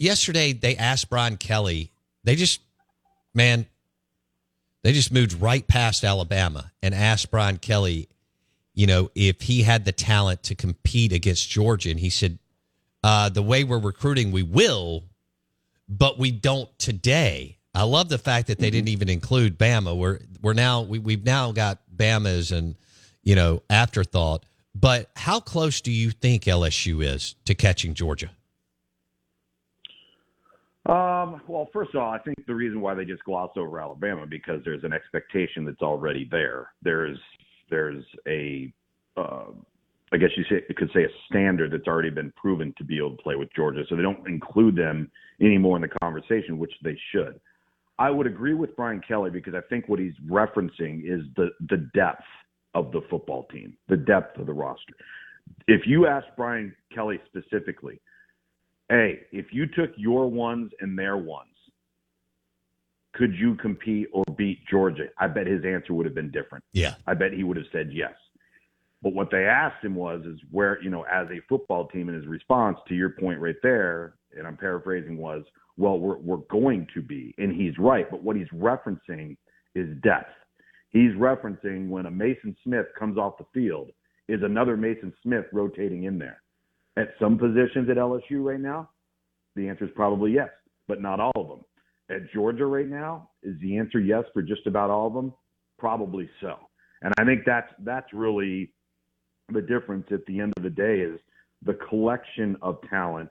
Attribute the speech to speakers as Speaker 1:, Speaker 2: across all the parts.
Speaker 1: yesterday they asked Brian Kelly. They just, man, they just moved right past Alabama and asked Brian Kelly, you know, if he had the talent to compete against Georgia. And he said, uh, the way we're recruiting, we will, but we don't today. I love the fact that they didn't even include Bama. We're we're now we, we've now got Bama's and you know afterthought. But how close do you think LSU is to catching Georgia?
Speaker 2: Um, well, first of all, I think the reason why they just gloss over Alabama because there's an expectation that's already there. There's there's a uh, I guess you, say, you could say a standard that's already been proven to be able to play with Georgia, so they don't include them anymore in the conversation, which they should. I would agree with Brian Kelly because I think what he's referencing is the the depth of the football team, the depth of the roster. If you ask Brian Kelly specifically, hey, if you took your ones and their ones, could you compete or beat Georgia? I bet his answer would have been different.
Speaker 1: Yeah.
Speaker 2: I bet he would have said yes. But what they asked him was, is where, you know, as a football team, and his response to your point right there, and I'm paraphrasing, was, well, we're, we're going to be. And he's right. But what he's referencing is depth. He's referencing when a Mason Smith comes off the field, is another Mason Smith rotating in there. At some positions at LSU right now, the answer is probably yes, but not all of them. At Georgia right now, is the answer yes for just about all of them? Probably so. And I think that's that's really the difference at the end of the day is the collection of talent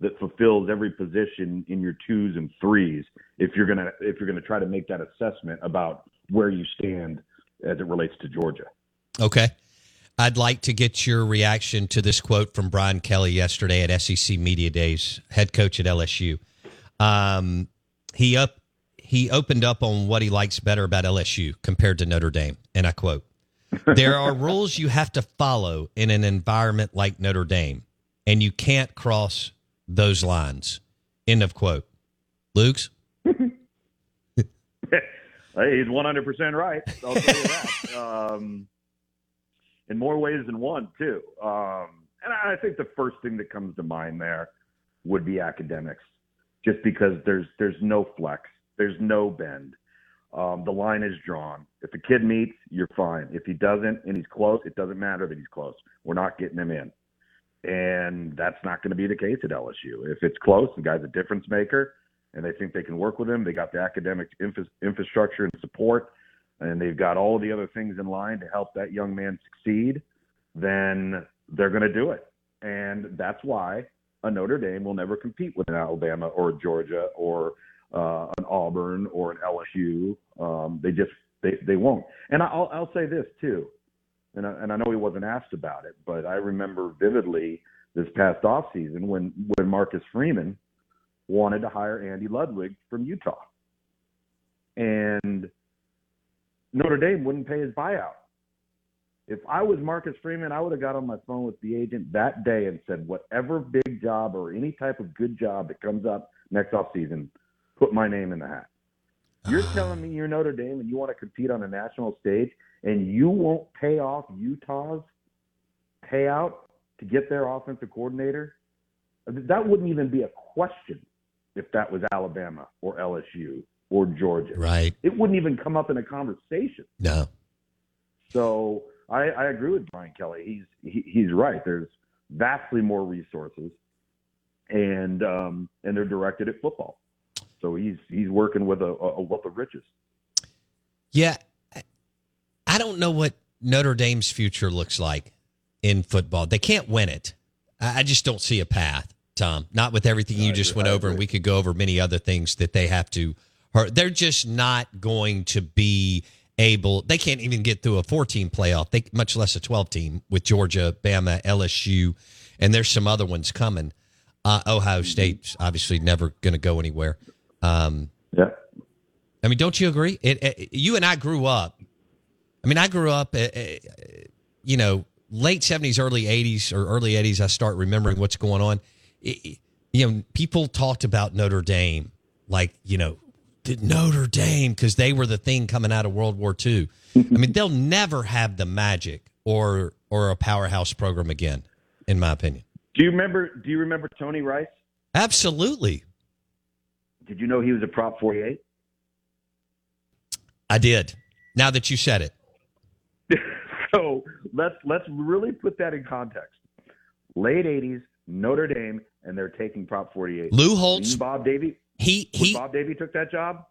Speaker 2: that fulfills every position in your twos and threes if you're gonna if you're gonna try to make that assessment about where you stand as it relates to Georgia.
Speaker 1: Okay. I'd like to get your reaction to this quote from Brian Kelly yesterday at SEC Media Days, head coach at LSU. Um, he up he opened up on what he likes better about LSU compared to Notre Dame, and I quote: "There are rules you have to follow in an environment like Notre Dame, and you can't cross those lines." End of quote. Luke's.
Speaker 2: he's 100% right. I'll tell you that. Um, in more ways than one, too. Um, and I think the first thing that comes to mind there would be academics, just because there's there's no flex, there's no bend. Um, the line is drawn. If the kid meets, you're fine. If he doesn't and he's close, it doesn't matter that he's close. We're not getting him in, and that's not going to be the case at LSU. If it's close, the guy's a difference maker, and they think they can work with him. They got the academic infra- infrastructure and support and they've got all the other things in line to help that young man succeed, then they're going to do it. And that's why a Notre Dame will never compete with an Alabama or Georgia or uh, an Auburn or an LSU. Um, they just they they won't. And I'll I'll say this too, and I, and I know he wasn't asked about it, but I remember vividly this past off season when when Marcus Freeman wanted to hire Andy Ludwig from Utah, and Notre Dame wouldn't pay his buyout. If I was Marcus Freeman, I would have got on my phone with the agent that day and said, whatever big job or any type of good job that comes up next off season, put my name in the hat. You're telling me you're Notre Dame and you want to compete on a national stage and you won't pay off Utah's payout to get their offensive coordinator? That wouldn't even be a question if that was Alabama or LSU or Georgia.
Speaker 1: Right.
Speaker 2: It wouldn't even come up in a conversation.
Speaker 1: No.
Speaker 2: So I, I agree with Brian Kelly. He's he, he's right. There's vastly more resources, and um, and they're directed at football. So he's he's working with a, a wealth of riches.
Speaker 1: Yeah, I don't know what Notre Dame's future looks like in football. They can't win it. I just don't see a path, Tom. Not with everything you just went over, and we could go over many other things that they have to they're just not going to be able. They can't even get through a 14 playoff, they, much less a 12 team with Georgia, Bama, LSU, and there's some other ones coming. Uh, Ohio State's obviously never going to go anywhere. Um,
Speaker 2: yeah.
Speaker 1: I mean, don't you agree? It, it, you and I grew up. I mean, I grew up, uh, uh you know, late 70s, early 80s, or early 80s. I start remembering what's going on. It, you know, people talked about Notre Dame like, you know, Notre Dame because they were the thing coming out of World War II. Mm-hmm. I mean, they'll never have the magic or or a powerhouse program again, in my opinion.
Speaker 2: Do you remember? Do you remember Tony Rice?
Speaker 1: Absolutely.
Speaker 2: Did you know he was a Prop 48?
Speaker 1: I did. Now that you said it.
Speaker 2: so let's let's really put that in context. Late 80s, Notre Dame, and they're taking Prop 48.
Speaker 1: Lou Holtz.
Speaker 2: Bob Davie.
Speaker 1: He
Speaker 2: when
Speaker 1: he.
Speaker 2: Bob Davie took that job.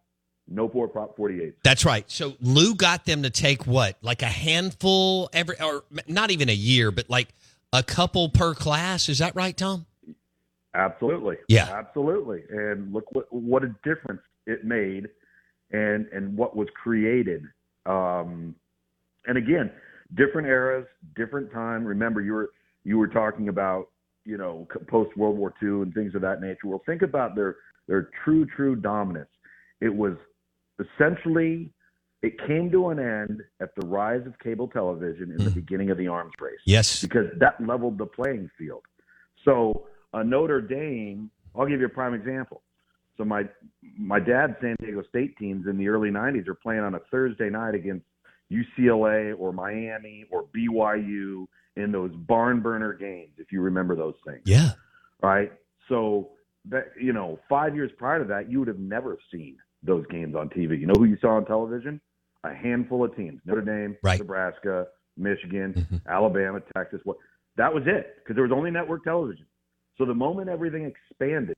Speaker 2: No more Prop 48.
Speaker 1: That's right. So Lou got them to take what, like a handful every, or not even a year, but like a couple per class. Is that right, Tom?
Speaker 2: Absolutely.
Speaker 1: Yeah.
Speaker 2: Absolutely. And look what what a difference it made and and what was created. Um and again, different eras, different time. Remember you were you were talking about, you know, post World War II and things of that nature. Well, think about their their true true dominance. It was essentially it came to an end at the rise of cable television in the hmm. beginning of the arms race
Speaker 1: Yes.
Speaker 2: because that leveled the playing field. So a Notre Dame, I'll give you a prime example. So my my dad's San Diego State teams in the early '90s are playing on a Thursday night against UCLA or Miami or BYU in those barn burner games, if you remember those things,
Speaker 1: Yeah.
Speaker 2: right? So that you know, five years prior to that, you would have never seen those games on TV. You know who you saw on television? A handful of teams: Notre Dame,
Speaker 1: Right.
Speaker 2: Nebraska, Michigan,
Speaker 1: Mhm.
Speaker 2: Alabama, Texas. What? That was it because there was only network television. So the moment everything expanded,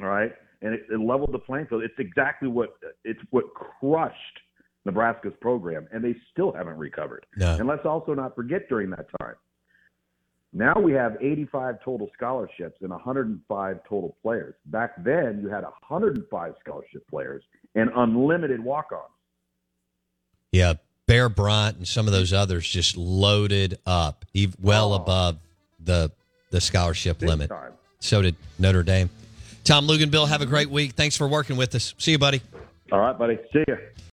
Speaker 2: all right, and it, it leveled the playing field, it's exactly what it's what crushed Nebraska's program, and they still haven't recovered.
Speaker 1: No.
Speaker 2: And let's also not forget during that time. Now we have 85 total scholarships and 105 total players. Back then, you had 105 scholarship players and unlimited walk-ons.
Speaker 1: Yeah. Bear Bryant and some of those others just loaded up, well
Speaker 2: Oh.
Speaker 1: above the the scholarship
Speaker 2: Big
Speaker 1: limit.
Speaker 2: time.
Speaker 1: So did Notre Dame. Tom Luginbill, have a great week. Thanks for working with us. See you, buddy.
Speaker 2: All right, buddy. See ya.